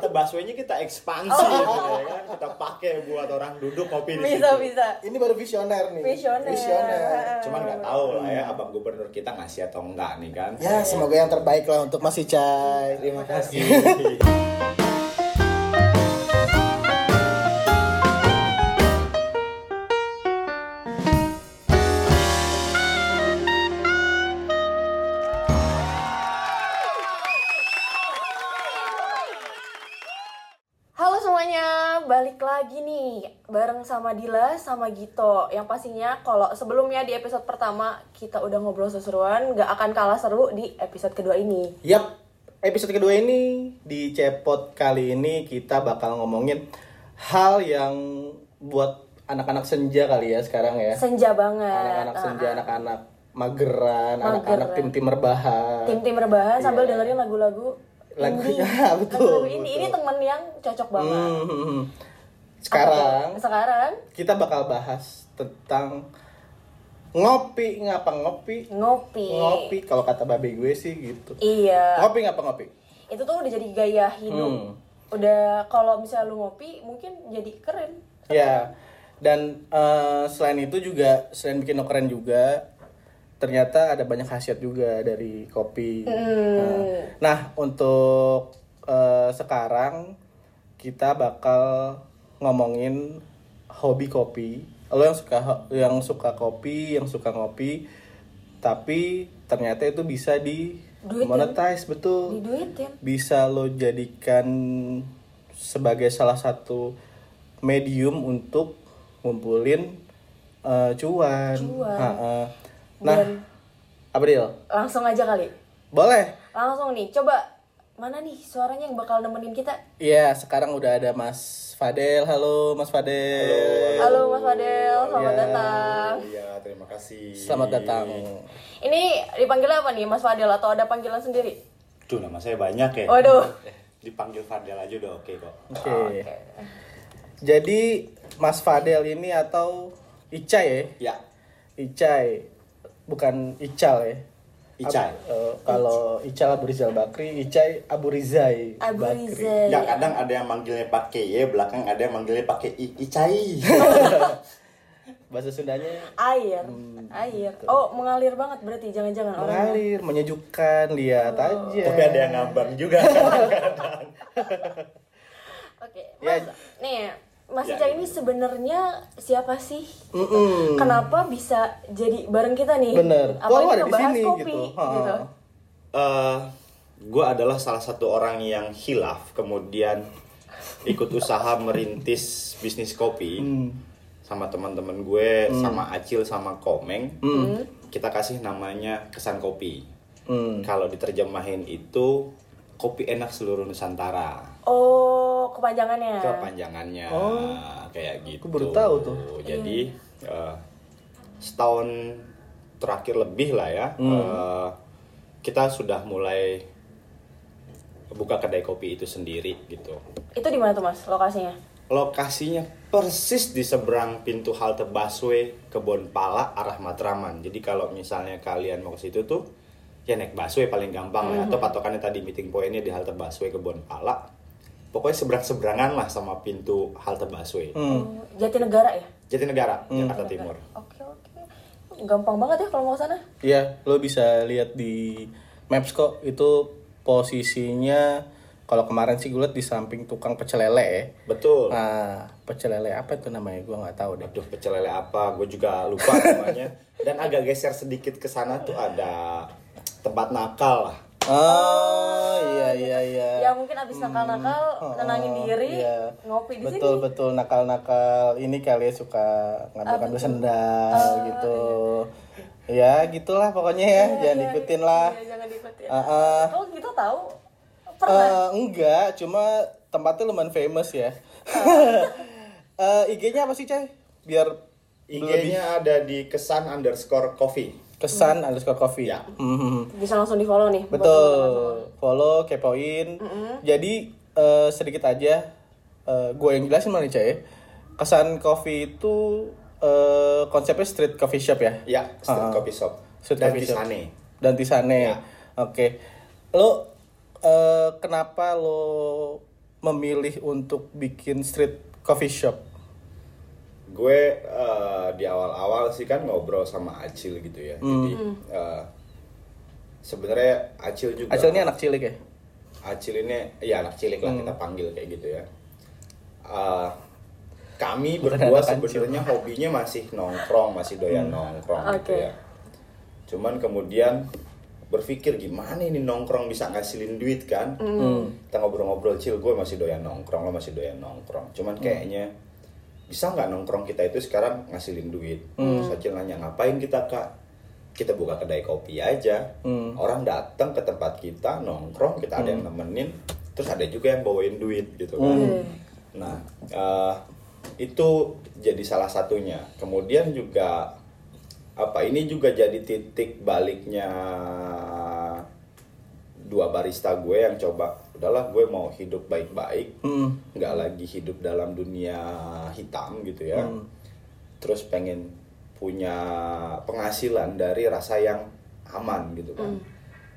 halte busway-nya kita ekspansi gitu ya kan. Kita pakai buat orang duduk kopi di bisa situ. bisa Ini baru visioner nih. Visioner. Visioner. Cuman nggak tahu lah ya abang gubernur kita ngasih atau enggak nih kan. Ya, semoga yang terbaik lah untuk Mas Icai. Terima kasih. sama Dila sama Gito. Yang pastinya kalau sebelumnya di episode pertama kita udah ngobrol seseruan, gak akan kalah seru di episode kedua ini. Yap, episode kedua ini di Cepot kali ini kita bakal ngomongin hal yang buat anak-anak senja kali ya sekarang ya. Senja banget. Anak-anak Ah, senja, ah. anak-anak mageran, anak-anak tim-tim rebahan. Tim-tim rebahan sambil Iya. dengerin lagu-lagu Lagunya, betul, Lagu-lagu indie. betul. Ini temen yang cocok banget. Hmm, hmm, hmm. Apa Sekarang tuh? sekarang kita bakal bahas tentang ngopi ngapa ngopi ngopi. ngopi kalau kata babe gue sih gitu Iya. ngopi ngapa ngopi Itu tuh udah jadi gaya hidup. Hmm. Udah kalau misalnya lu ngopi mungkin jadi keren. ya dan eh, selain itu juga selain bikin lo keren juga ternyata ada banyak khasiat juga dari kopi nah, nah, untuk eh, sekarang kita bakal ngomongin hobi kopi lo yang suka yang suka kopi yang suka ngopi tapi ternyata itu bisa di Duitin. monetize betul Diduitin. bisa lo jadikan sebagai salah satu medium untuk ngumpulin eh, cuan. Cuan. Ha-ha. Nah, Dan- apa deal? Langsung aja kali. Boleh. Langsung nih, coba mana nih suaranya yang bakal nemenin kita? Iya, sekarang udah ada Mas Fadel. Halo, Mas Fadel. Halo Mas Fadel, selamat Ya. datang. Iya, terima kasih. Selamat datang. Ini dipanggil apa nih Mas Fadel atau ada panggilan sendiri? Tuh nama saya banyak ya. Waduh. Eh, Dipanggil Fadel aja udah oke kok. Oke. Jadi Mas Fadel ini atau Icai ya? Ya, Icai bukan Ical ya. Icai. Ab- eh, kalau Ical Abu Rizal Bakri, Icai Abu Rizai Abu Bakri. Rizal. Ya kadang ada yang manggilnya pakai Y, belakang ada yang manggilnya pakai I, Icai. Bahasa Sundanya Air, air. Oh mengalir banget berarti jangan-jangan mengalir, menyejukkan, lihat aja. Tapi ada yang ngambang juga kadang-kadang. Oke, Ya. Mas, nih Mas Ya, Ica ya. ini sebenarnya siapa sih? Mm-mm. Kenapa bisa jadi bareng kita nih? Bener. Apalagi Kok lu ada di sini kopi, gitu? Ha. gitu. Eh, gue adalah salah satu orang yang hilaf, kemudian ikut usaha merintis bisnis kopi Hmm. sama teman-teman gue, sama Acil, sama Komeng. Hmm. Kita kasih namanya kesan kopi. Hmm. Kalau diterjemahin itu kopi enak seluruh Nusantara. Oh, kepanjangannya. kepanjangannya Oh. kayak gitu. Aku baru tahu tuh. Jadi eh, setahun terakhir lebih lah ya, Hmm. eh, kita sudah mulai buka kedai kopi itu sendiri gitu. Itu di mana tuh Mas lokasinya? Lokasinya persis di seberang pintu halte busway Kebon Pala arah Matraman. Jadi kalau misalnya kalian mau ke situ tuh ya naik busway paling gampang lah. ya. Atau patokannya tadi meeting pointnya di halte busway Kebon Pala. Pokoknya seberang-seberangan lah sama pintu halte busway. Hmm. Oh, Jatinegara ya? Jatinegara, Jakarta Timur. Oke, oke. Gampang banget ya kalau mau ke sana. Iya, lo bisa lihat di Maps kok itu posisinya kalau kemarin sih gue liat di samping tukang pecel lele ya. Betul. Nah, pecel lele apa itu namanya? Gue nggak tahu deh. Aduh, pecel lele apa? Gue juga lupa namanya. Dan agak geser sedikit ke sana tuh ada tempat nakal lah. Oh, iya iya iya. Ya mungkin abis nakal-nakal, Oh, nenangin diri, iya. ngopi di betul sini. betul nakal-nakal ini kali ya suka ngambil-ngambil sendal Oh, gitu ya gitulah pokoknya ya jangan ikutin lah Iya, jangan diikutin. Ah, ah. Oh, gitu tahu? Pernah? Eh, enggak cuma tempatnya lumayan famous ya Eh, IG-nya apa sih cai biar IG-nya ada di kesan underscore coffee. Kesan underscore coffee Ya. Mhm. Bisa langsung di follow nih. buat teman-teman semua. Betul. Follow, kepoin. Jadi eh, sedikit aja eh, gue yang jelasin mana nih, Cai. Kesan coffee itu eh, konsepnya street coffee shop ya. Ya, street Ah. coffee shop. Street Dan coffee shop. Tisane. Dan Tisane. Ya. Oke. Lo eh, kenapa lo memilih untuk bikin street coffee shop? Gue eh, di awal-awal sih kan ngobrol sama Acil gitu ya. Jadi eh, sebenarnya Acil juga Acil ini anak cilik ya? Acil ini ya anak cilik lah kita panggil kayak gitu ya. Eh, kami Bukan berdua sebenarnya hobinya masih nongkrong masih doyan nongkrong gitu Oke. ya. Cuman kemudian berpikir gimana ini nongkrong bisa ngasilin duit kan? Kita ngobrol-ngobrol cil gue masih doyan nongkrong lo masih doyan nongkrong. Cuman kayaknya bisa nggak nongkrong kita itu sekarang ngasilin duit? Terus Acil nanya ngapain kita kak? Kita buka kedai kopi aja. Orang datang ke tempat kita nongkrong kita ada yang nemenin terus ada juga yang bawain duit gitu kan. Nah eh, itu jadi salah satunya. Kemudian juga apa ini juga jadi titik baliknya dua barista gue yang coba udahlah gue mau hidup baik-baik Hmm. nggak lagi hidup dalam dunia hitam gitu ya. Terus pengen punya penghasilan dari rasa yang aman gitu kan.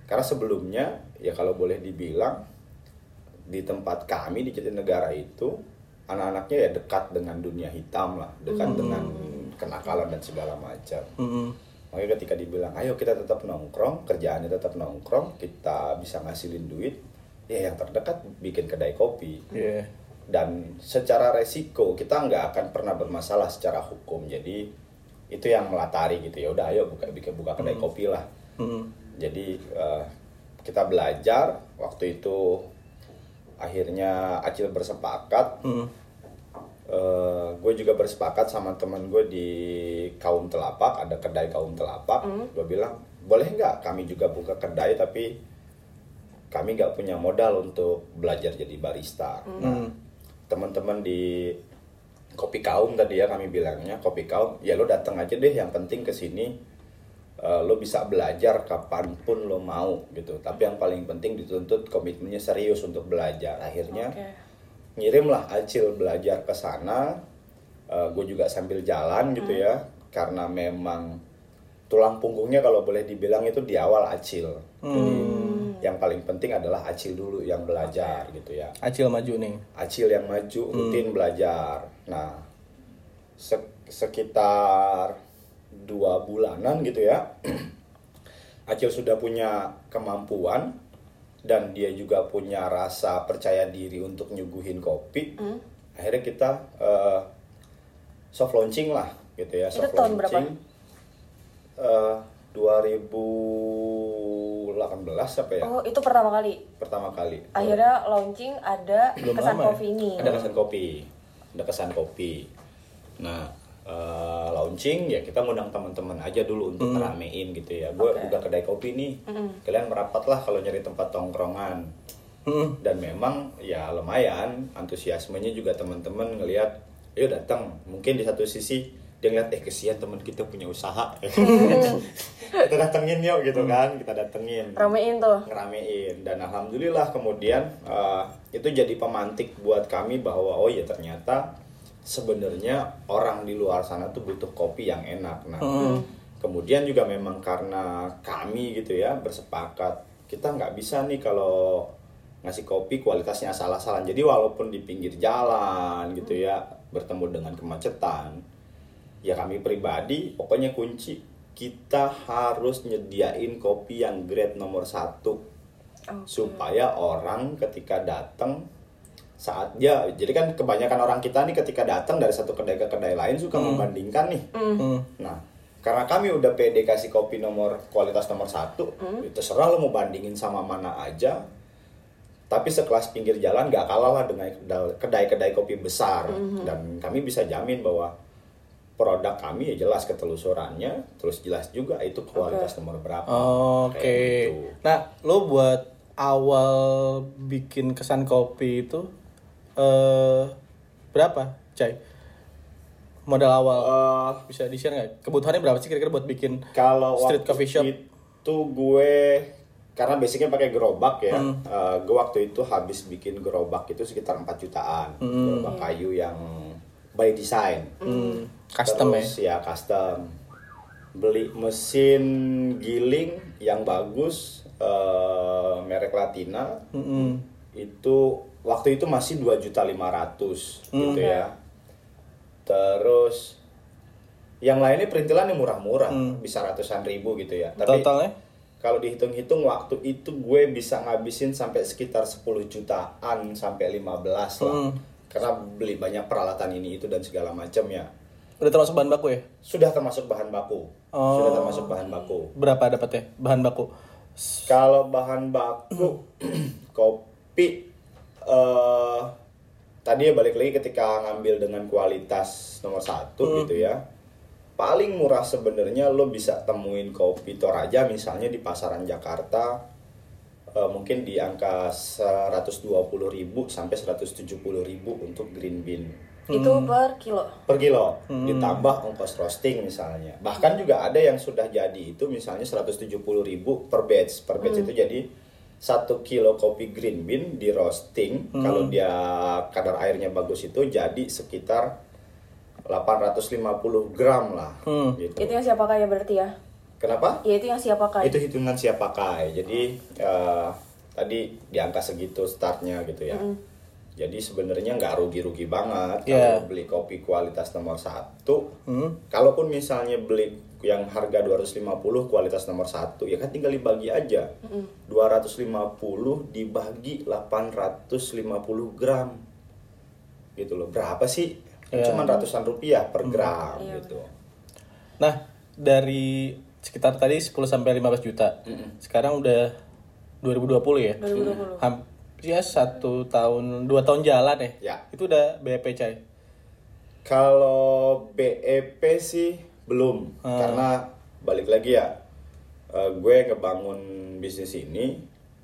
Karena sebelumnya ya kalau boleh dibilang di tempat kami di Jatinegara itu anak-anaknya ya dekat dengan dunia hitam lah dekat dengan kenakalan dan segala macam. Mm-mm. Makanya ketika dibilang ayo kita tetap nongkrong kerjaannya tetap nongkrong kita bisa ngasilin duit ya yang terdekat bikin kedai kopi. Iya. dan secara resiko kita nggak akan pernah bermasalah secara hukum. Jadi itu yang melatari gitu. Ya udah ayo buka bikin buka kedai kopi lah. Mm-mm. jadi eh, kita belajar. Waktu itu akhirnya Acil bersepakat. Mm. Eh, gue juga bersepakat sama teman gue di kaum telapak ada kedai kaum telapak. Gue bilang boleh nggak kami juga buka kedai tapi kami nggak punya modal untuk belajar jadi barista. Nah teman-teman di kopi kaum tadi ya kami bilangnya kopi kaum ya lo datang aja deh yang penting ke sini eh, lo bisa belajar kapan pun lo mau gitu. Tapi yang paling penting dituntut komitmennya serius untuk belajar. Akhirnya Oke. Ngirimlah Acil belajar ke sana. Gue juga sambil jalan gitu ya karena memang tulang punggungnya kalau boleh dibilang itu di awal Acil. Jadi yang paling penting adalah Acil dulu yang belajar gitu ya. Acil maju nih. Acil yang maju rutin belajar. Nah sek- sekitar dua bulanan gitu ya. Acil sudah punya kemampuan dan dia juga punya rasa percaya diri untuk nyuguhin kopi akhirnya kita eh, soft launching lah gitu ya Itu soft tahun berapa? launching eh, 2018 apa ya Oh, itu pertama kali. pertama kali Akhirnya launching ada Belum kesan lama ya? kopi ini. ada kesan kopi ada kesan kopi nah eh, launching ya kita ngundang teman-teman aja dulu untuk ngeramein gitu ya. Gue Oke. udah kedai kopi nih. Kalian merapatlah kalau nyari tempat tongkrongan. Mm. dan memang ya lumayan antusiasmenya juga teman-teman ngelihat ayo datang. Mungkin di satu sisi dia ngeliat eh kesian teman kita punya usaha. Kita datengin yuk gitu kan kita datengin. Ramein tuh. ngeramein. Dan alhamdulillah kemudian eh, itu jadi pemantik buat kami bahwa oh ya ternyata sebenarnya orang di luar sana tuh butuh kopi yang enak. Nah kemudian juga memang karena kami gitu ya bersepakat kita nggak bisa nih kalau ngasih kopi kualitasnya asal-asalan. Jadi walaupun di pinggir jalan gitu ya bertemu dengan kemacetan ya kami pribadi pokoknya kunci kita harus nyediain kopi yang grade nomor satu. Supaya orang ketika datang saat dia jadi kan kebanyakan orang kita nih ketika datang dari satu kedai ke kedai lain suka membandingkan nih. Mm. nah karena kami udah pede kasih kopi nomor kualitas nomor satu itu terserah lo mau bandingin sama mana aja. Tapi sekelas pinggir jalan gak kalah lah dengan kedai-kedai kopi besar. Dan kami bisa jamin bahwa produk kami ya jelas ketelusurannya terus jelas juga itu kualitas nomor berapa. Oke. Kayak gitu. Nah, lo buat awal bikin kesan kopi itu eh berapa, Cai? Modal awal Eh, bisa di share nggak? Kebutuhannya berapa sih kira-kira buat bikin kalau street coffee shop? itu gue karena basicnya pakai gerobak ya Hmm. eh, gue waktu itu habis bikin gerobak itu sekitar 4 jutaan gerobak kayu yang by design Hmm, custom Terus ya custom beli mesin giling yang bagus eh, merek Latina ya? Mm-mm. itu waktu itu masih 2.500 gitu Oke. ya. Terus yang lainnya perintilan yang murah-murah, bisa ratusan ribu gitu ya. Tapi Totalnya? kalau dihitung-hitung waktu itu gue bisa ngabisin sampai sekitar 10 jutaan sampai 15 lah. Hmm. Karena beli banyak peralatan ini itu dan segala macam ya. Udah termasuk bahan baku ya? Sudah termasuk bahan baku. Oh. Sudah termasuk bahan baku. Berapa dapatnya bahan baku? Kalau bahan baku kopi eh tadi ya balik lagi ketika ngambil dengan kualitas nomor satu gitu ya. Paling murah sebenarnya lo bisa temuin kopi Toraja misalnya di pasaran Jakarta eh, mungkin di angka 120.000 sampai 170.000 untuk green bean. Itu per kilo. per kilo. Ditambah ongkos roasting misalnya. Bahkan juga ada yang sudah jadi itu misalnya 170.000 per batch. Per batch itu jadi satu kilo kopi green bean di roasting kalau dia kadar airnya bagus itu jadi sekitar 850 gram lah Hmm. gitu Itu yang siapa kaya berarti ya? kenapa Ya itu yang siapa kaya. itu hitungan siap pakai jadi eh, tadi di angka segitu startnya gitu ya jadi sebenarnya nggak rugi-rugi banget Yeah. kalau beli kopi kualitas nomor satu Hmm. kalaupun misalnya beli yang harga 250 kualitas nomor satu ya kan tinggal dibagi aja 250 dibagi 850 gram gitu loh berapa sih Yeah. cuman ratusan rupiah per gram Iya, gitu Nah, dari sekitar tadi 10 sampai 15 juta. Sekarang udah 2020 ya? 2020. Ham- ya satu tahun, dua tahun jalan ya? Ya. Itu udah BEP Cai? Kalau BEP sih belum, Hmm. karena balik lagi ya, eh, gue ngebangun bisnis ini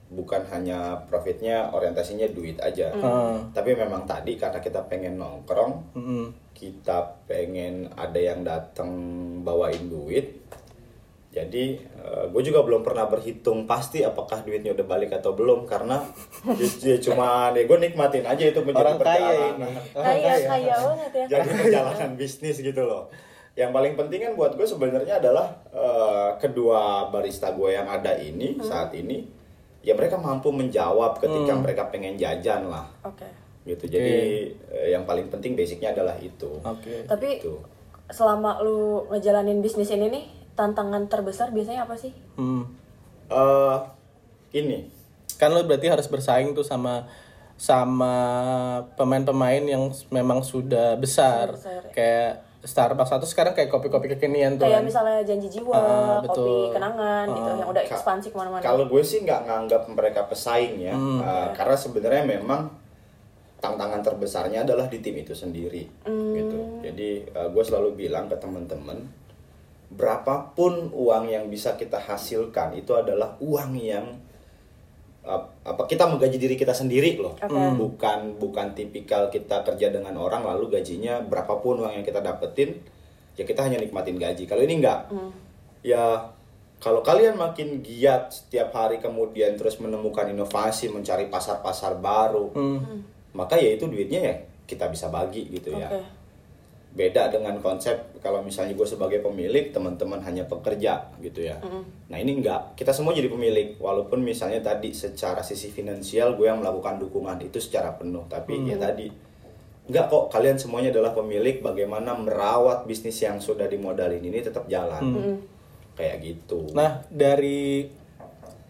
bukan hanya profitnya orientasinya duit aja, Hmm. tapi memang tadi karena kita pengen nongkrong, Mm-mm. kita pengen ada yang datang bawain duit, jadi eh, gue juga belum pernah berhitung pasti apakah duitnya udah balik atau belum karena ya, ya cuma ya gue nikmatin aja itu menjadi Orang kaya perjalanan. ini. Orang Kaya, kaya banget ya. jadi perjalanan bisnis gitu loh. Yang paling penting kan buat gue sebenarnya adalah eh, kedua barista gue yang ada ini saat ini, ya mereka mampu menjawab ketika mereka pengen jajan lah, Oke. gitu. Jadi eh, yang paling penting basicnya adalah itu. Oke. Tapi Gitu. selama lu ngejalanin bisnis ini nih, tantangan terbesar biasanya apa sih? Hmm. Eh, ini Kan lo berarti harus bersaing tuh sama sama pemain-pemain yang memang sudah besar. Sudah besar, ya. Kayak Starbucks atau sekarang kayak kopi-kopi kekinian tuh Kayak kan. misalnya janji jiwa, kopi betul. kenangan gitu, yang udah ekspansi ke mana-mana. Kalau gue sih nggak nganggap mereka pesaing ya, Uh, karena sebenarnya memang tantangan terbesarnya adalah di tim itu sendiri, gitu. Jadi uh, gue selalu bilang ke teman-teman, berapapun uang yang bisa kita hasilkan itu adalah uang yang uh, apa kita menggaji diri kita sendiri loh, Oke. bukan bukan tipikal kita kerja dengan orang lalu gajinya berapapun uang yang kita dapetin, ya kita hanya nikmatin gaji. Kalau ini enggak, ya kalau kalian makin giat setiap hari kemudian terus menemukan inovasi mencari pasar-pasar baru maka ya itu duitnya ya kita bisa bagi gitu ya Oke. Beda dengan konsep kalau misalnya gue sebagai pemilik teman-teman hanya pekerja gitu ya. Nah ini enggak. Kita semua jadi pemilik walaupun misalnya tadi secara sisi finansial gue yang melakukan dukungan itu secara penuh tapi ya tadi. Enggak kok kalian semuanya adalah pemilik bagaimana merawat bisnis yang sudah dimodalin ini tetap jalan. Kayak gitu. Nah, dari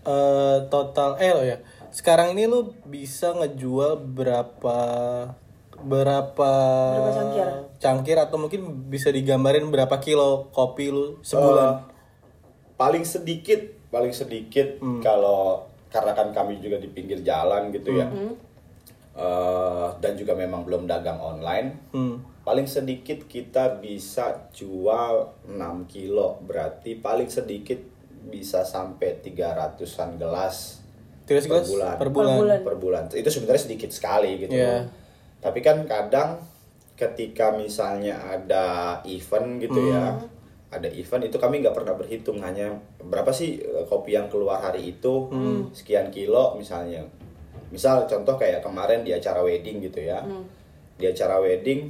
eh, total eh lo ya. Sekarang ini lu bisa ngejual berapa berapa Berapa cangkir? cangkir atau mungkin bisa digambarin berapa kilo kopi lu sebulan? Eh, paling sedikit paling sedikit kalau karena kan kami juga di pinggir jalan gitu ya Eh, dan juga memang belum dagang online Hmm. paling sedikit kita bisa jual 6 kilo berarti paling sedikit bisa sampai 300an gelas Tiga per gelas bulan. per bulan. Per bulan. per bulan itu sebenarnya sedikit sekali gitu Iya. Tapi kan kadang ketika misalnya ada event gitu ya ada event itu kami nggak pernah berhitung hanya berapa sih eh, kopi yang keluar hari itu? Sekian kilo misalnya. Misal contoh kayak kemarin di acara wedding gitu ya. Di acara wedding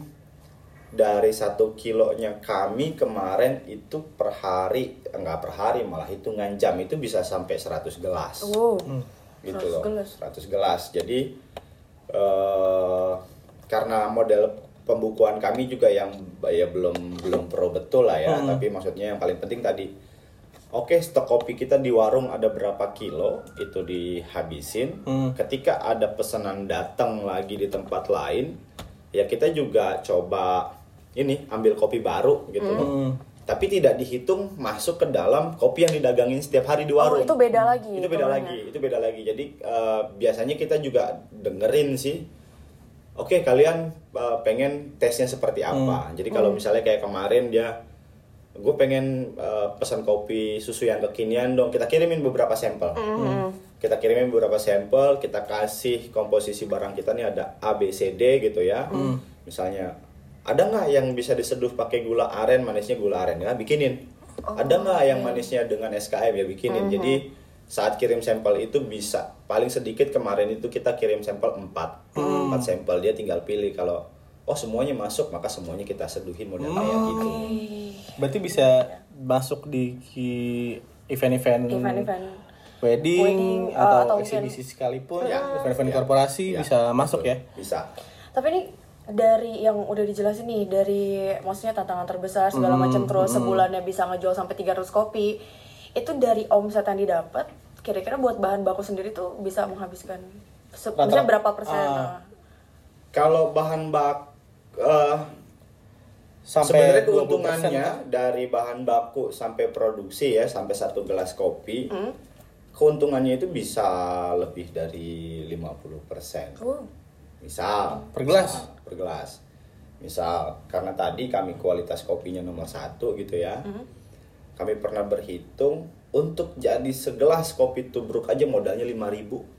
dari satu kilonya kami kemarin itu per hari enggak per hari malah hitungan jam itu bisa sampai 100 gelas. Wow. gitu 100 loh. gelas. 100 gelas. Jadi eh, karena model pembukuan kami juga yang ya belum belum pro betul lah ya. Tapi maksudnya yang paling penting tadi oke stok kopi kita di warung ada berapa kilo itu dihabisin. Ketika ada pesanan datang lagi di tempat lain ya kita juga coba ini ambil kopi baru gitu. Loh tapi tidak dihitung masuk ke dalam kopi yang didagangin setiap hari di Oh, warung. itu beda lagi. itu beda lagi itu beda lagi. Jadi eh, biasanya kita juga dengerin sih oke kalian eh, pengen tesnya seperti apa? Jadi kalau misalnya kayak kemarin dia gue pengen eh, pesan kopi susu yang kekinian dong. Kita kirimin beberapa sampel. Kita kirimin beberapa sampel kita kasih komposisi barang kita nih ada A B C D gitu ya. Misalnya ada nggak yang bisa diseduh pakai gula aren? Manisnya gula aren ya bikinin. Ada nggak yang manisnya dengan SKM ya bikinin. Jadi saat kirim sampel itu bisa paling sedikit kemarin itu kita kirim sampel 4 empat sampel dia tinggal pilih kalau oh semuanya masuk maka semuanya kita seduhin model kayak gitu Berarti bisa masuk di event-event Event-event. wedding, Wedding, atau, atau mungkin- eksibisi sekalipun, Ya. event-event Ya. korporasi Ya. bisa masuk ya. bisa Tapi ini dari yang udah dijelasin nih dari maksudnya tantangan terbesar segala macam terus sebulannya bisa ngejual sampai 300 kopi. Itu dari omset yang didapat kira-kira buat bahan baku sendiri tuh bisa menghabiskan se- Rata- misalnya berapa persen? Ah. kalau bahan bak eh, Sampai Sebenarnya 20% keuntungannya dari bahan baku sampai produksi ya sampai satu gelas kopi, Hmm? keuntungannya itu bisa lebih dari 50%. Uh, Misal Per gelas? misal, per gelas. Misal karena tadi kami kualitas kopinya nomor satu gitu ya. Hmm? Kami pernah berhitung untuk jadi segelas kopi tubruk aja modalnya 5000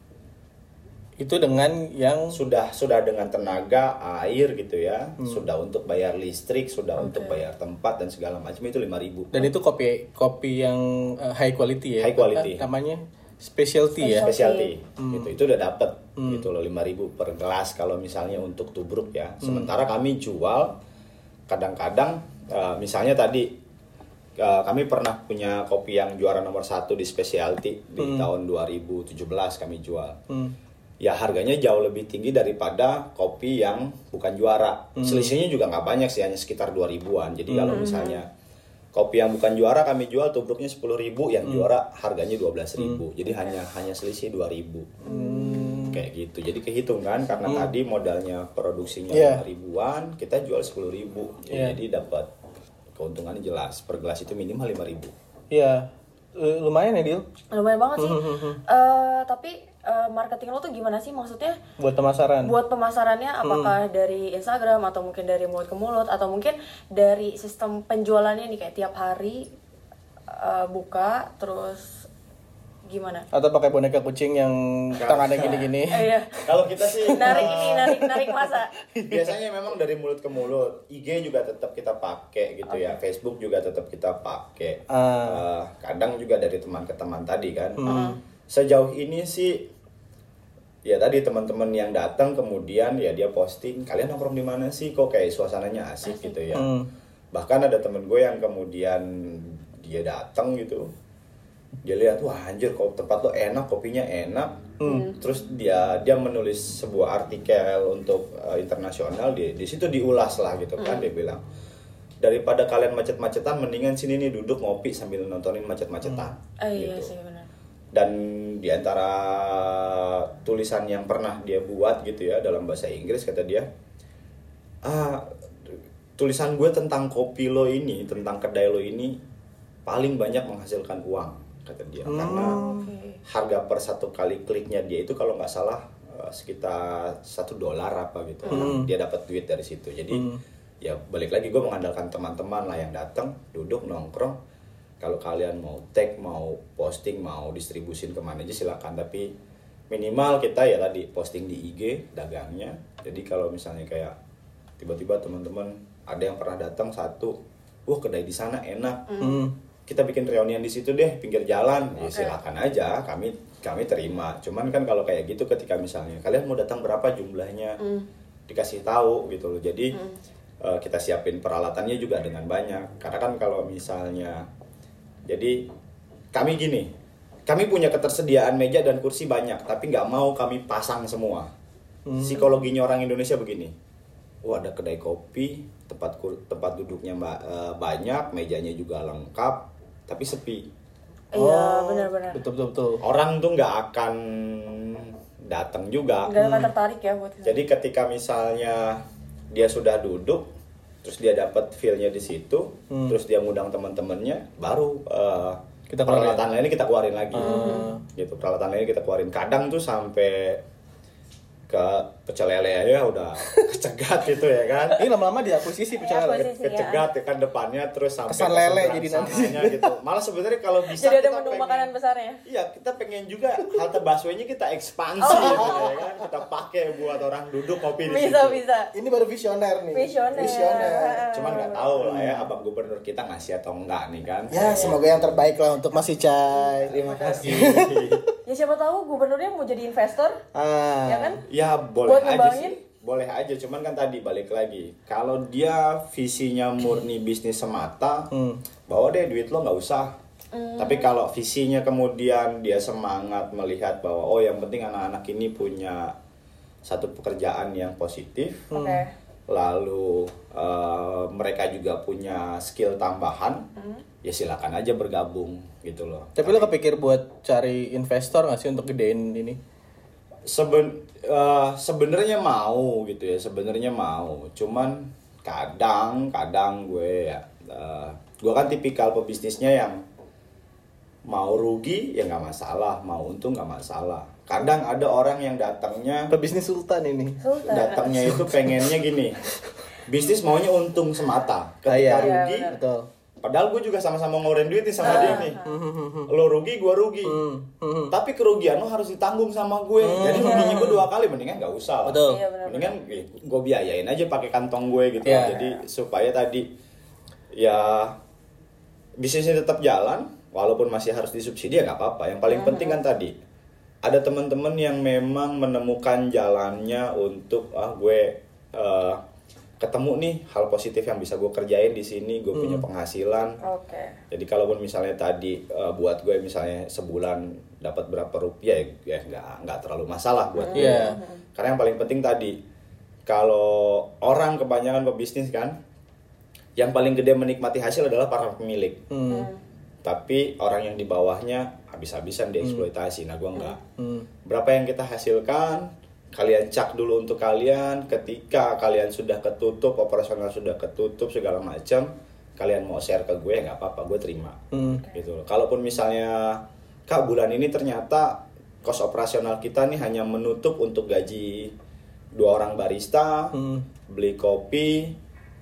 Itu dengan yang sudah sudah dengan tenaga air gitu ya Hmm. sudah untuk bayar listrik sudah untuk bayar tempat dan segala macam itu 5000 dan itu kopi kopi yang uh, high quality ya. High quality. Apa namanya specialty ya. specialty Hmm. gitu itu udah dapet gitu loh 5000 per gelas kalau misalnya untuk tubruk ya Hmm. sementara kami jual kadang-kadang eh, misalnya tadi eh, kami pernah punya kopi yang juara nomor satu di specialty di tahun 2017 kami jual Hmm. ya harganya jauh lebih tinggi daripada kopi yang bukan juara. Selisihnya juga nggak banyak sih, hanya sekitar 2000-an. Jadi kalau misalnya kopi yang bukan juara kami jual tubruknya 10.000, yang juara harganya 12.000. Jadi hanya hanya selisih 2.000. Kayak gitu. Jadi kehitung kan karena tadi modalnya produksinya. 5 ribuan, kita jual 10.000. Iya. Jadi dapat keuntungannya jelas. Per gelas itu minimal 5.000. Iya. Eh, lumayan ya, Dil. lumayan banget sih. Eh, tapi eh, marketing lo tuh gimana sih maksudnya? Buat pemasaran. Buat pemasarannya apakah dari Instagram atau mungkin dari mulut ke mulut atau mungkin dari sistem penjualannya nih kayak tiap hari eh, buka terus gimana? Atau pakai boneka kucing yang tangannya gini-gini. Eh, iya. Kalau kita sih Narik ini, narik narik masa. biasanya memang dari mulut ke mulut IG juga tetap kita pakai gitu ya Facebook juga tetap kita pakai Ah. Eh, kadang juga dari teman ke teman tadi kan sejauh ini sih ya tadi teman-teman yang datang kemudian ya dia posting kalian nongkrong di mana sih kok kayak suasananya asik gitu ya Hmm. bahkan ada temen gue yang kemudian dia datang gitu dia lihat wah anjir kok tempat lo enak kopinya enak. Terus dia dia menulis sebuah artikel untuk uh, internasional di di situ diulas lah gitu kan dia bilang. Daripada kalian macet-macetan mendingan sini nih duduk ngopi sambil nontonin macet-macetan. Eh, iya gitu. sih benar. dan di antara tulisan yang pernah dia buat gitu ya dalam bahasa Inggris kata dia ah tulisan gue tentang kopi lo ini tentang kedai lo ini paling banyak menghasilkan uang kata dia karena Oke. harga per satu kali kliknya dia itu kalau nggak salah eh, sekitar satu dolar apa gitu. Dia dapat duit dari situ. Jadi ya balik lagi gue mengandalkan teman-teman lah yang datang duduk nongkrong. Kalau kalian mau tag mau posting mau distribusin ke mana aja silakan. Tapi minimal kita ya tadi posting di IG dagangnya. Jadi kalau misalnya kayak tiba-tiba teman-teman ada yang pernah datang satu wah kedai di sana enak kita bikin reunian di situ deh pinggir jalan. Ya silakan aja kami kami terima. Cuman kan kalau kayak gitu ketika misalnya kalian mau datang berapa jumlahnya? Dikasih tahu gitu loh. Jadi eh, kita siapin peralatannya juga dengan banyak. Karena kan kalau misalnya jadi kami gini kami punya ketersediaan meja dan kursi banyak tapi nggak mau kami pasang semua. Psikologinya orang Indonesia begini wah ada kedai kopi tempat tempat duduknya eh, banyak mejanya juga lengkap tapi sepi. Iya, benar-benar. Betul betul betul. orang tuh nggak akan datang juga. Gak akan tertarik ya buat jadi ketika misalnya dia sudah duduk terus dia dapat feel-nya di situ terus dia ngundang teman-temannya baru eh, Kita keluarin. peralatan lainnya kita keluarin lagi. Gitu peralatan lainnya kita keluarin. Kadang tuh sampai ke pecel lele aja udah kecegat gitu ya kan Ini lama-lama diakuisisi pecel lele. Akuisisi. Sih, ya. kecegat ya kan depannya terus sampai Kesan ke lele jadi nanti. gitu malah sebenarnya kalau bisa Jadi ada kita menu pengen- makanan besarnya. Iya, kita pengen juga halte busway-nya kita ekspansi Oh. gitu ya kan. Kita pakai buat orang duduk kopi di Bisa, situ. bisa. Ini baru visioner nih. Visioner. Visioner. Cuman nggak tahu lah ya abang gubernur kita ngasih atau enggak nih kan. Ya, semoga yang terbaik lah untuk Mas Icai. Terima kasih. Ya siapa tahu gubernurnya mau jadi investor, Ah. ya kan? ya boleh Buat aja sih. Boleh aja, cuman kan tadi balik lagi. Kalau dia visinya murni bisnis semata, Hmm. bawa deh duit lo nggak usah. Tapi kalau visinya kemudian dia semangat melihat bahwa oh yang penting anak-anak ini punya satu pekerjaan yang positif, Oke. Lalu eh, mereka juga punya skill tambahan, ya silakan aja bergabung gitu loh. Tapi lo kepikir buat cari investor nggak sih untuk gedein ini? Seben eh, sebenarnya mau gitu ya, sebenarnya mau. Cuman kadang kadang gue ya eh, gue kan tipikal pebisnisnya yang mau rugi ya nggak masalah, mau untung nggak masalah. Kadang ada orang yang datangnya Pebisnis sultan ini. Sultan. datangnya itu pengennya gini. Bisnis maunya untung semata. Ketika Iya. rugi, Iya, Betul. padahal gue juga sama-sama ngeluarin duit nih sama dia nih. Lo rugi, gue rugi. Hmm. Tapi kerugian lo harus ditanggung sama gue. Jadi ruginya gue dua kali, mendingan gak usah. lah. Betul. Iya. Mendingan gue biayain aja pakai kantong gue gitu. Iya. Jadi supaya tadi ya bisnisnya tetap jalan, walaupun masih harus disubsidi ya nggak apa-apa. Yang paling penting kan tadi ada teman-teman yang memang menemukan jalannya untuk ah gue eh, ketemu nih hal positif yang bisa gue kerjain di sini, gue punya penghasilan. Oke. Jadi kalaupun misalnya tadi eh, buat gue misalnya sebulan dapat berapa rupiah ya, ya nggak nggak terlalu masalah buat gue. Iya. Karena yang paling penting tadi kalau orang kebanyakan pebisnis kan yang paling gede menikmati hasil adalah para pemilik. Hmm. Tapi orang yang di bawahnya habis-habisan dieksploitasi. Nah, gue nggak. Hmm. Berapa yang kita hasilkan, kalian cak dulu untuk kalian. Ketika kalian sudah ketutup, operasional sudah ketutup segala macam, kalian mau share ke gue nggak apa-apa, gue terima. Hmm. Gitu loh. Kalaupun misalnya kak bulan ini ternyata kos operasional kita nih hanya menutup untuk gaji dua orang barista, Hmm. beli kopi,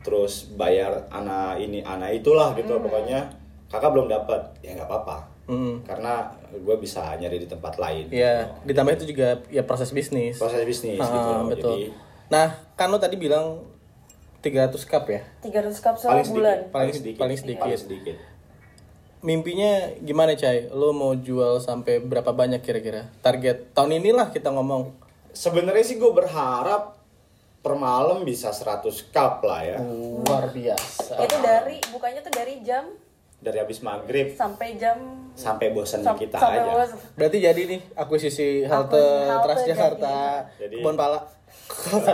terus bayar anak ini anak itulah gitu loh. pokoknya kakak belum dapat ya nggak apa-apa Hmm. karena gue bisa nyari di tempat lain Ya, ditambah itu juga ya proses bisnis. proses bisnis gitu Ah, loh. betul. jadi Nah, kan lo tadi bilang 300 cup ya? 300 cup paling sebulan. sedikit Paling- paling sedikit. paling sedikit Mimpinya gimana, Cai? Lo mau jual sampai berapa banyak kira-kira? Target tahun inilah kita ngomong. sebenarnya sih gue berharap per malam bisa 100 cup lah ya Luar biasa. Itu dari bukanya tuh dari jam dari habis maghrib sampai jam sampai bosannya sam- kita sampai aja bos. Berarti jadi nih akuisisi halte halte Transjakarta jadi. Kebon Pala.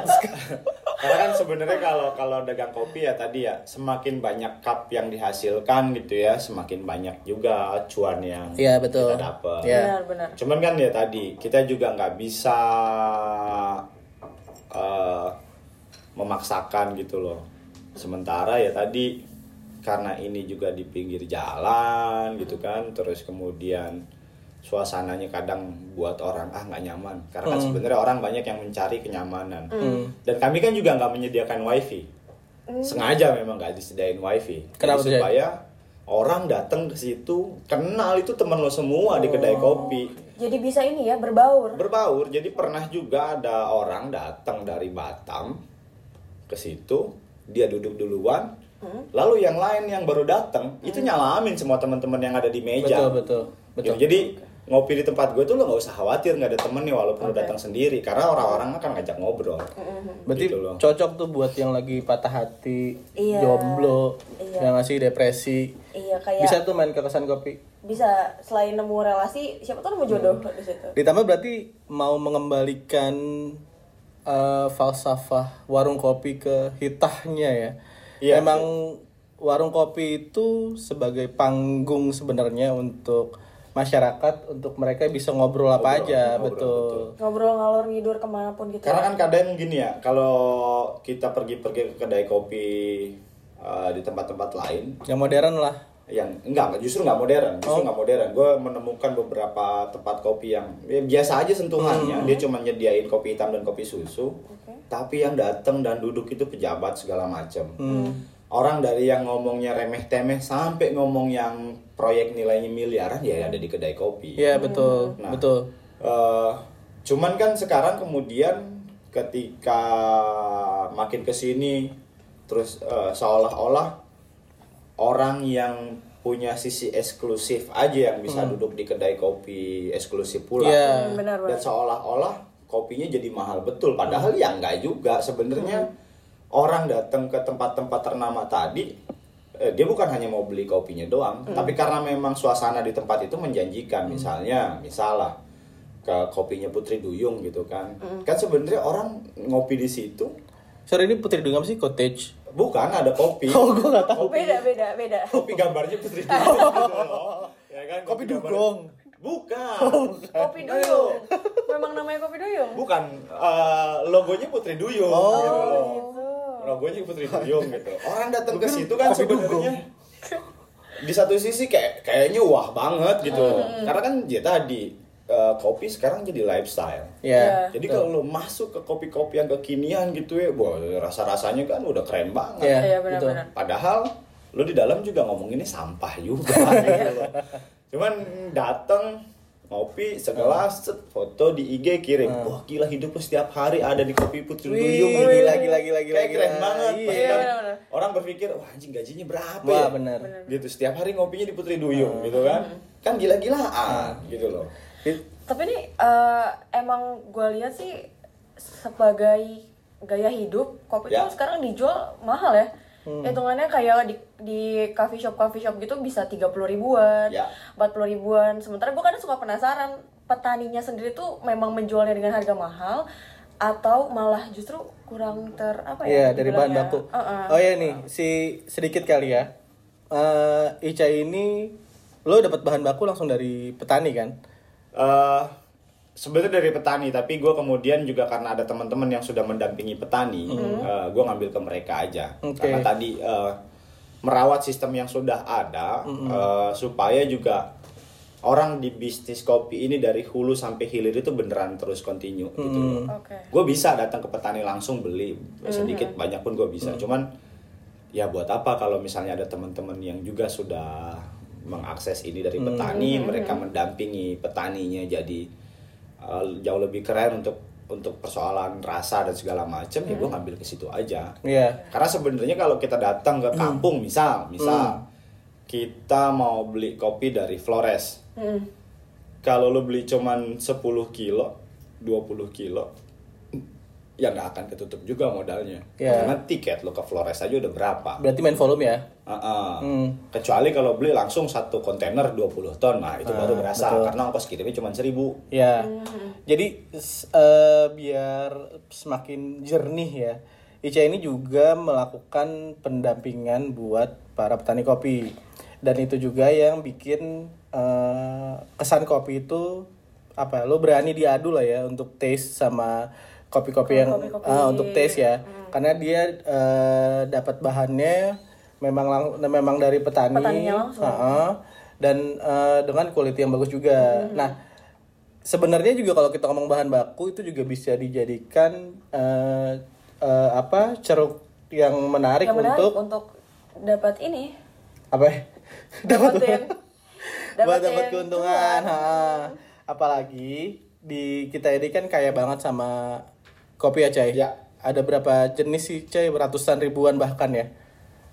Karena kan sebenarnya kalau kalau dagang kopi ya tadi ya semakin banyak cup yang dihasilkan gitu ya, semakin banyak juga cuan yang Iya, betul. kita dapat. Iya. Benar-benar. Cuman kan ya tadi kita juga nggak bisa eh, memaksakan gitu loh. Sementara ya tadi karena ini juga di pinggir jalan gitu kan, terus kemudian suasananya kadang buat orang ah nggak nyaman. Karena kan sebenarnya orang banyak yang mencari kenyamanan. Dan kami kan juga nggak menyediakan wifi. Sengaja memang nggak disediain wifi. Jadi Kenapa Jay? supaya orang datang ke situ kenal itu teman lo semua di kedai kopi. Jadi bisa ini ya berbaur. berbaur. Jadi pernah juga ada orang datang dari Batam ke situ dia duduk duluan lalu yang lain yang baru datang itu nyalamin semua teman-teman yang ada di meja Betul, betul. Betul. Gitu. Jadi ngopi di tempat gue tuh lo nggak usah khawatir nggak ada temen nih walaupun lo datang sendiri karena orang-orang akan ngajak ngobrol. Berarti Gitu loh. cocok tuh buat yang lagi patah hati, Iya. jomblo, Iya. yang ngasih depresi. Iya kayak Bisa tuh main ke kesan kopi. bisa selain nemu relasi siapa tahu nemu jodoh di situ. Ditambah berarti mau mengembalikan eh, falsafah warung kopi ke hitahnya ya. Iya. Emang warung kopi itu sebagai panggung sebenarnya untuk masyarakat untuk mereka bisa ngobrol apa Ngobrol, aja, ngobrol, betul. ngobrol ngalor ngidur ke mana pun gitu Karena kan kadang gini ya, kalau kita pergi-pergi ke kedai kopi eh, di tempat-tempat lain, Yang modern lah. Yang enggak justru nggak modern justru nggak modern. Gue menemukan beberapa tempat kopi yang ya, biasa aja sentuhannya. Dia cuma nyediain kopi hitam dan kopi susu. Tapi yang datang dan duduk itu pejabat segala macam orang dari yang ngomongnya remeh temeh sampai ngomong yang proyek nilainya miliaran ya ada di kedai kopi. Iya, betul. Nah. Betul. Eh, cuman kan sekarang kemudian ketika makin ke sini terus eh, seolah-olah orang yang punya sisi eksklusif aja yang bisa duduk di kedai kopi eksklusif pula. Iya. Hmm, benar dan seolah-olah kopinya jadi mahal betul padahal ya enggak juga. Sebenarnya orang datang ke tempat-tempat ternama tadi eh, dia bukan hanya mau beli kopinya doang tapi karena memang suasana di tempat itu menjanjikan. Misalnya misalnya ke kopinya Putri Duyung gitu kan. Kan sebenarnya orang ngopi di situ. Sorry ini Putri Duyung apa sih? Cottage? Bukan ada kopi. Oh, gue gak tahu. beda beda beda. Kopi gambarnya Putri Duyung gitu loh. Ya kan Kopi gambar- dugong. bukan. Kopi duyung. Memang namanya kopi duyung? Bukan. Eh, logonya Putri Duyung Oh. gitu gitu. Logonya Putri Duyung gitu. Orang datang ke situ kan kopi sebenarnya. di satu sisi kayak kayaknya wah banget gitu. Karena kan ya tadi eh, kopi sekarang jadi lifestyle Ya. jadi kalau lo masuk ke kopi-kopi yang kekinian gitu ya wah rasa-rasanya kan udah keren banget Iya, Iya, betul. benar-benar. Padahal lo di dalam juga ngomonginnya sampah juga gitu loh. Cuman datang ngopi segelas set, foto di IG kirim. Wah gila hidup lo setiap hari ada di kopi Putri Duyung gitu. gila, gila, gila, gila, Kayak keren gila. banget. Iya. Iya, kan benar-benar. orang berpikir wah anjing gajinya berapa Wah, ya? benar. Gitu setiap hari ngopinya di Putri Duyung gitu kan. Kan gila-gilaan gitu loh. Tapi ini eh, emang gue lihat sih sebagai gaya hidup kopi Ya. itu sekarang dijual mahal ya hitungannya kayak di di coffee shop coffee shop gitu bisa 30 ribuan Ya. 40 ribuan sementara gue kadang suka penasaran petaninya sendiri tuh memang menjualnya dengan harga mahal atau malah justru kurang ter apa Iya ya dari bahan baku. Uh-uh. Oh ya nih, si sedikit kali ya. Eh Ica ini lo dapat bahan baku langsung dari petani kan? Eh sebenarnya dari petani tapi gue kemudian juga karena ada teman-teman yang sudah mendampingi petani gue ngambil ke mereka aja. Oke. karena tadi eh, merawat sistem yang sudah ada eh, supaya juga orang di bisnis kopi ini dari hulu sampai hilir itu beneran terus continue gitu. Loh. Oke. gue bisa datang ke petani langsung beli sedikit banyak pun gue bisa. Cuman ya buat apa kalau misalnya ada teman-teman yang juga sudah mengakses ini dari petani mereka mendampingi petaninya jadi uh, jauh lebih keren untuk untuk persoalan rasa dan segala macam ya gue ngambil ke situ aja. Iya. karena sebenarnya kalau kita datang ke kampung misal misal kita mau beli kopi dari Flores. Mm. kalau lo beli cuman 10 kilo 20 kilo ya nggak akan ketutup juga modalnya Ya. karena tiket lo ke Flores aja udah berapa Berarti main volume ya? Ah-ah. Hmm. kecuali kalau beli langsung satu kontainer 20 ton nah itu baru berasa betul. karena ongkos kirimnya cuma 1000 Ya. Jadi s- eh, biar semakin jernih ya. Ica ini juga melakukan pendampingan buat para petani kopi. Dan itu juga yang bikin eh, kesan kopi itu apa? Lo berani diadu lah ya untuk taste sama kopi-kopi yang Kopi-kopi. ah, untuk taste ya. Karena dia eh, dapat bahannya memang lang- memang dari petani. Langsung. Ah, dan eh, dengan quality yang bagus juga. Nah, sebenarnya juga kalau kita ngomong bahan baku itu juga bisa dijadikan eh, eh, apa ceruk yang menarik yang menarik untuk untuk dapat ini apa? ya? dapetin buat dapat keuntungan. Ha. Apalagi di kita ini kan kaya banget sama kopi ya, Cai. Ya. Ada berapa jenis sih, Cai? Ratusan ribuan bahkan ya.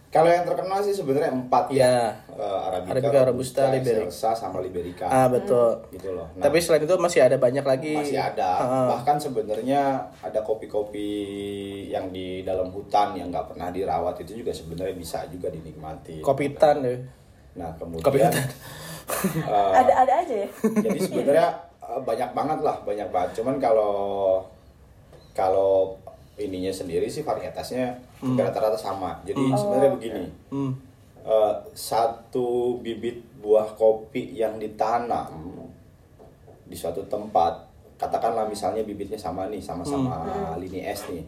kalau yang terkenal sih sebenarnya empat Iya. Eh, Arabica, Arabica, Robusta, Liberica. Excelsa, sama Liberica Ah, betul. gitu loh Nah, Tapi selain itu masih ada banyak lagi. masih ada bahkan sebenarnya ada kopi-kopi yang di dalam hutan yang nggak pernah dirawat itu juga sebenarnya bisa juga dinikmati Kopi tan ya. nah kemudian Kopi hutan. eh, ada ada aja ya jadi sebenarnya eh, banyak banget lah banyak banget cuman kalau kalau ininya sendiri sih varietasnya rata-rata sama. Jadi sebenarnya begini. Hmm. Eh, satu bibit buah kopi yang ditanam di suatu tempat katakanlah misalnya bibitnya sama nih sama-sama lini S nih.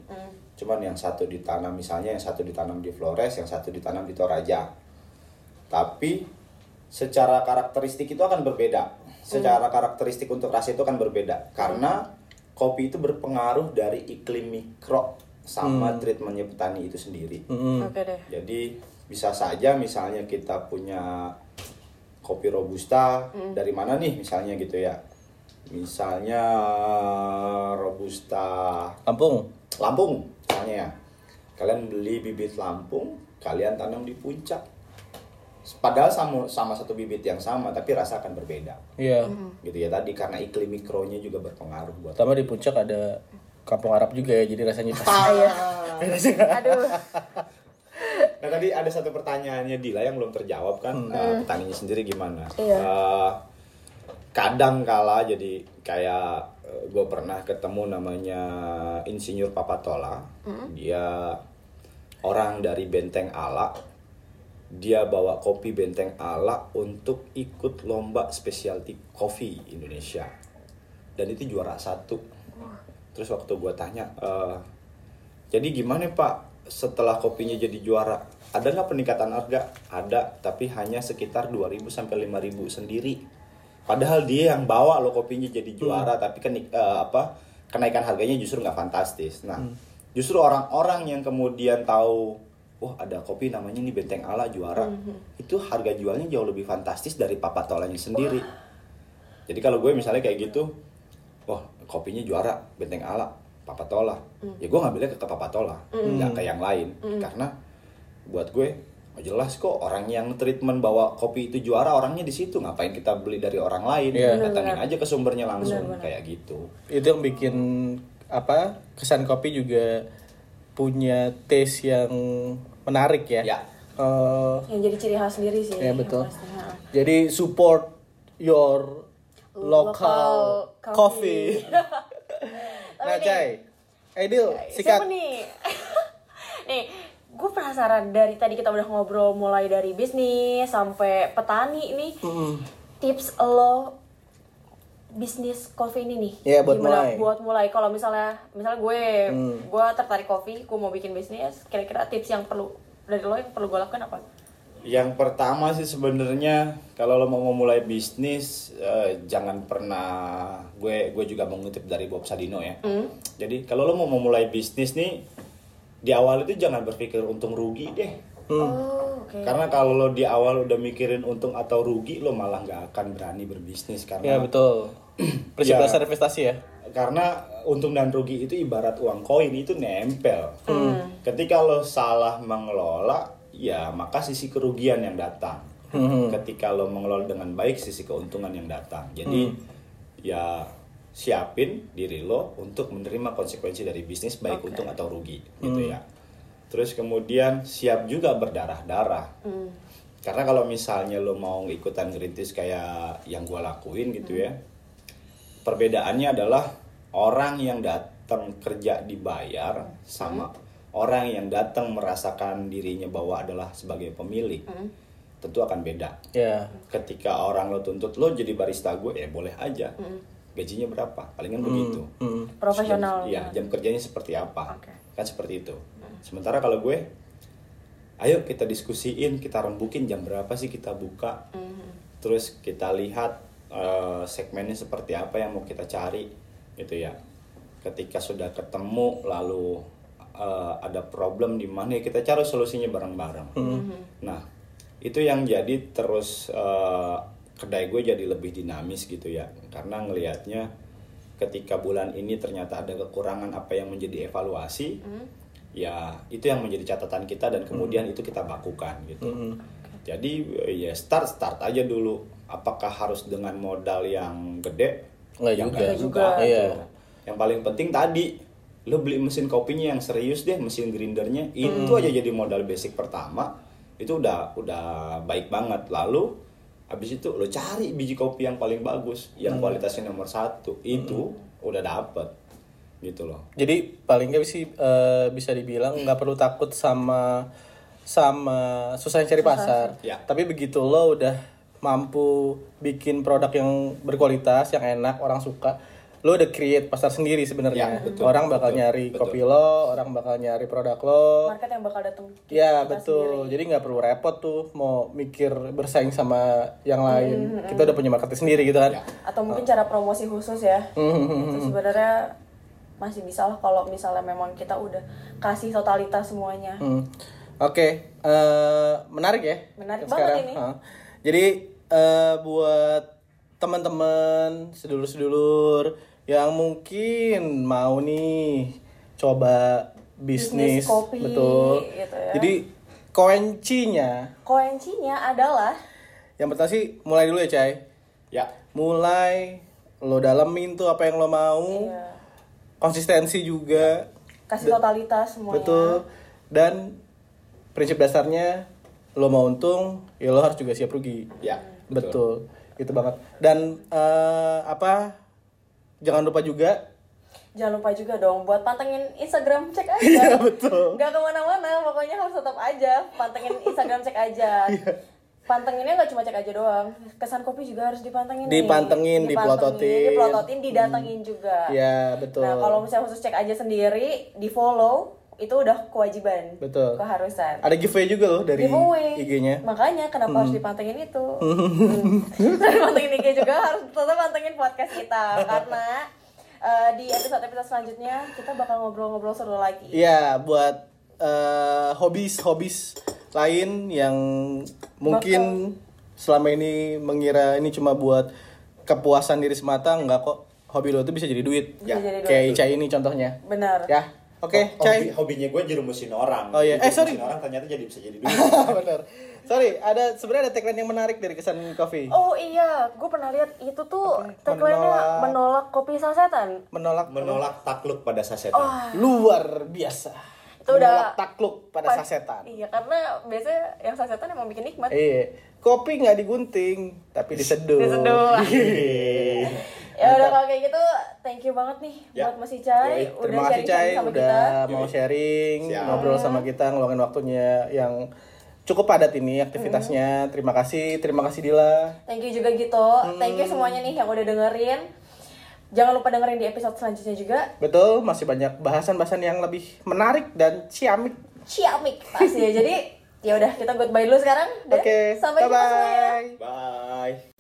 Cuman yang satu ditanam misalnya yang satu ditanam di Flores yang satu ditanam di Toraja. Tapi secara karakteristik itu akan berbeda. Secara karakteristik untuk rasa itu akan berbeda. Karena kopi itu berpengaruh dari iklim mikro sama treatmentnya petani itu sendiri Hmm. Oke deh. jadi bisa saja misalnya kita punya kopi robusta dari mana nih misalnya gitu ya. Misalnya robusta Lampung. Lampung misalnya ya. Kalian beli bibit Lampung, kalian tanam di puncak. Padahal sama sama satu bibit yang sama tapi rasa akan berbeda. Iya. Gitu ya tadi karena iklim mikronya juga berpengaruh buat Pertama di puncak ada kampung Arab juga ya, jadi rasanya pas. Iya. Aduh. Nah tadi ada satu pertanyaannya Dila yang belum terjawab kan eh, petaninya sendiri gimana? Iya. Eh, kadang kala jadi kayak gue pernah ketemu namanya Insinyur Papatola, dia orang dari Benteng Ala, dia bawa kopi Benteng Ala untuk ikut lomba specialty coffee Indonesia, dan itu juara satu. Terus waktu gue tanya, "Eh, jadi gimana Pak setelah kopinya jadi juara? Ada nggak peningkatan harga? Ada, tapi hanya sekitar 2.000 sampai 5.000 sendiri. Padahal dia yang bawa lo kopinya jadi juara, tapi kan eh, apa kenaikan harganya justru nggak fantastis. Nah, justru orang-orang yang kemudian tahu, wah ada kopi namanya nih Benteng Ala juara, itu harga jualnya jauh lebih fantastis dari papatolanya sendiri. Jadi kalau gue misalnya kayak gitu, wah kopinya juara Benteng Ala, Papatola. Ya gue ngambilnya ke, ke Papatola, nggak ke yang lain. Karena buat gue oh jelas kok orang yang treatment bawa kopi itu juara orangnya di situ ngapain kita beli dari orang lain Iya. datangin aja ke sumbernya langsung kayak gitu Itu yang bikin apa? Kesan kopi juga punya taste yang menarik ya. Ya. Eh, Yang jadi ciri khas sendiri sih. Iya, yang betul. jadi support your Local local coffee. coffee. nah, Cai. Aidil, Siapa sikat. nih? nih, gue penasaran dari tadi kita udah ngobrol mulai dari bisnis sampai petani nih. Tips lo bisnis kopi ini nih. Iya, buat Gimana mulai. buat mulai? Kalau misalnya misalnya gue Hmm. gue tertarik kopi, gue mau bikin bisnis, kira-kira tips yang perlu dari lo yang perlu gue lakukan apa? yang pertama sih sebenarnya kalau lo mau memulai bisnis eh, jangan pernah gue gue juga mengutip dari Bob Sadino ya jadi kalau lo mau memulai bisnis nih di awal itu jangan berpikir untung rugi deh Oh, oke. karena kalau lo di awal udah mikirin untung atau rugi lo malah nggak akan berani berbisnis Ya, karena betul. Prinsip Ya. dasar investasi ya. karena untung dan rugi itu ibarat uang koin itu nempel. Ketika lo salah mengelola, ya maka sisi kerugian yang datang. Ketika lo mengelola dengan baik, sisi keuntungan yang datang. Jadi ya siapin diri lo untuk menerima konsekuensi dari bisnis baik Oke. untung atau rugi, gitu ya. Terus kemudian siap juga berdarah-darah. Karena kalau misalnya lo mau ikutan ngerintis kayak yang gua lakuin gitu ya, perbedaannya adalah orang yang datang kerja dibayar sama orang yang datang merasakan dirinya bahwa adalah sebagai pemilik tentu akan beda Ya. ketika orang lo tuntut lo jadi barista gue ya boleh aja gajinya berapa palingan begitu Hmm. Profesional. Iya, jam kerjanya seperti apa? Oke. Kan seperti itu. Sementara kalau gue, ayo kita diskusiin, kita rembukin jam berapa sih kita buka. Terus kita lihat eh, segmennya seperti apa yang mau kita cari, gitu ya. Ketika sudah ketemu, lalu eh, ada problem di mana, ya kita cari solusinya bareng-bareng. Nah, itu yang jadi terus eh, kedai gue jadi lebih dinamis gitu ya, karena ngelihatnya ketika bulan ini ternyata ada kekurangan apa yang menjadi evaluasi ya itu yang menjadi catatan kita dan kemudian itu kita bakukan gitu. Jadi eh, ya start start aja dulu apakah harus dengan modal yang gede Nggak Ya, juga. juga. Iya. gitu. yang paling penting tadi lo beli mesin kopinya yang serius deh mesin grindernya itu aja jadi modal basic pertama itu udah udah baik banget lalu habis itu lo cari biji kopi yang paling bagus yang kualitasnya nomor satu itu udah dapet gitu loh Jadi paling nggak sih eh, bisa dibilang nggak perlu takut sama sama susah cari pasar. Ya. Tapi begitu lo udah mampu bikin produk yang berkualitas, yang enak, orang suka, lo udah create pasar sendiri sebenarnya. Ya, betul, orang bakal betul, nyari betul. kopi lo, orang bakal nyari produk lo. market yang bakal datang Ya kita betul. sendiri. Jadi nggak perlu repot tuh mau mikir bersaing sama yang lain. Hmm, Kita udah punya marketnya sendiri gitu kan. Ya. atau mungkin cara promosi khusus ya Hmm, itu sebenarnya masih bisa lah kalau misalnya memang kita udah kasih totalitas semuanya Hmm. Oke, eh, menarik ya. Menarik sekarang. banget ini. Hah. Jadi eh, buat teman-teman, sedulur-sedulur yang mungkin mau nih coba bisnis, Bisnis kopi, betul. gitu ya. Jadi kuncinya, kuncinya adalah yang pertama sih mulai dulu ya, Cai. ya Mulai lo dalemin tuh apa yang lo mau, ya, konsistensi juga, kasih totalitas semuanya Betul. Dan prinsip dasarnya lo mau untung, ya lo harus juga siap rugi. ya Betul. Itu banget. Dan eh, apa? Jangan lupa juga jangan lupa juga dong buat pantengin Instagram cek aja Iya, betul. nggak ke mana-mana pokoknya harus tetap aja pantengin Instagram cek aja Iya. pantenginnya nggak cuma cek aja doang kesan kopi juga harus dipantengin nih. Dipantengin, Dipantengin, dipelototin. dipelototin didatengin juga ya betul. nah kalau misalnya khusus cek aja sendiri di follow itu udah kewajiban Betul. keharusan Ada giveaway juga loh dari IG-nya. makanya kenapa harus dipantengin itu hmm. Pantengin IG juga harus tetap pantengin podcast kita karena eh, di episode episode selanjutnya kita bakal ngobrol-ngobrol seru lagi Iya, buat eh, hobis-hobis lain yang mungkin selama ini mengira ini cuma buat kepuasan diri semata, enggak kok. Hobi lo itu bisa jadi duit. Bisa jadi duit. Kayak Ica ini contohnya. benar Ya. Oke, Hobi, Cai. hobinya gue jerumusin orang Oh, iya. Jadi Eh, sorry. jerumusin orang ternyata jadi bisa jadi duit Bener. Sorry, ada sebenarnya ada tagline yang menarik dari kesan coffee. oh iya gue pernah lihat itu tuh tagline-nya Menolak- menolak kopi sasetan Menolak menolak takluk pada sasetan Oh. luar biasa. Itu udah- Menolak takluk pada Pas- sasetan. iya karena biasanya yang sasetan emang bikin nikmat Iya. Kopi nggak digunting, tapi diseduh. Diseduh. Ya udah kalau kayak gitu thank you banget nih Ya. buat Mas Icai Yoi. udah Terima kasih sharing-sharing Cai sama udah kita mau sharing, Siap. ngobrol sama kita, ngeluangin waktunya yang cukup padat ini aktivitasnya. Terima kasih, terima kasih Dila. Thank you juga gitu. Thank you semuanya nih yang udah dengerin. Jangan lupa dengerin di episode selanjutnya juga. Betul, masih banyak bahasan-bahasan yang lebih menarik dan ciamik. Ciamik pasti ya. Jadi ya udah kita goodbye dulu sekarang. Oke, sampai jumpa semuanya. bye-bye. bye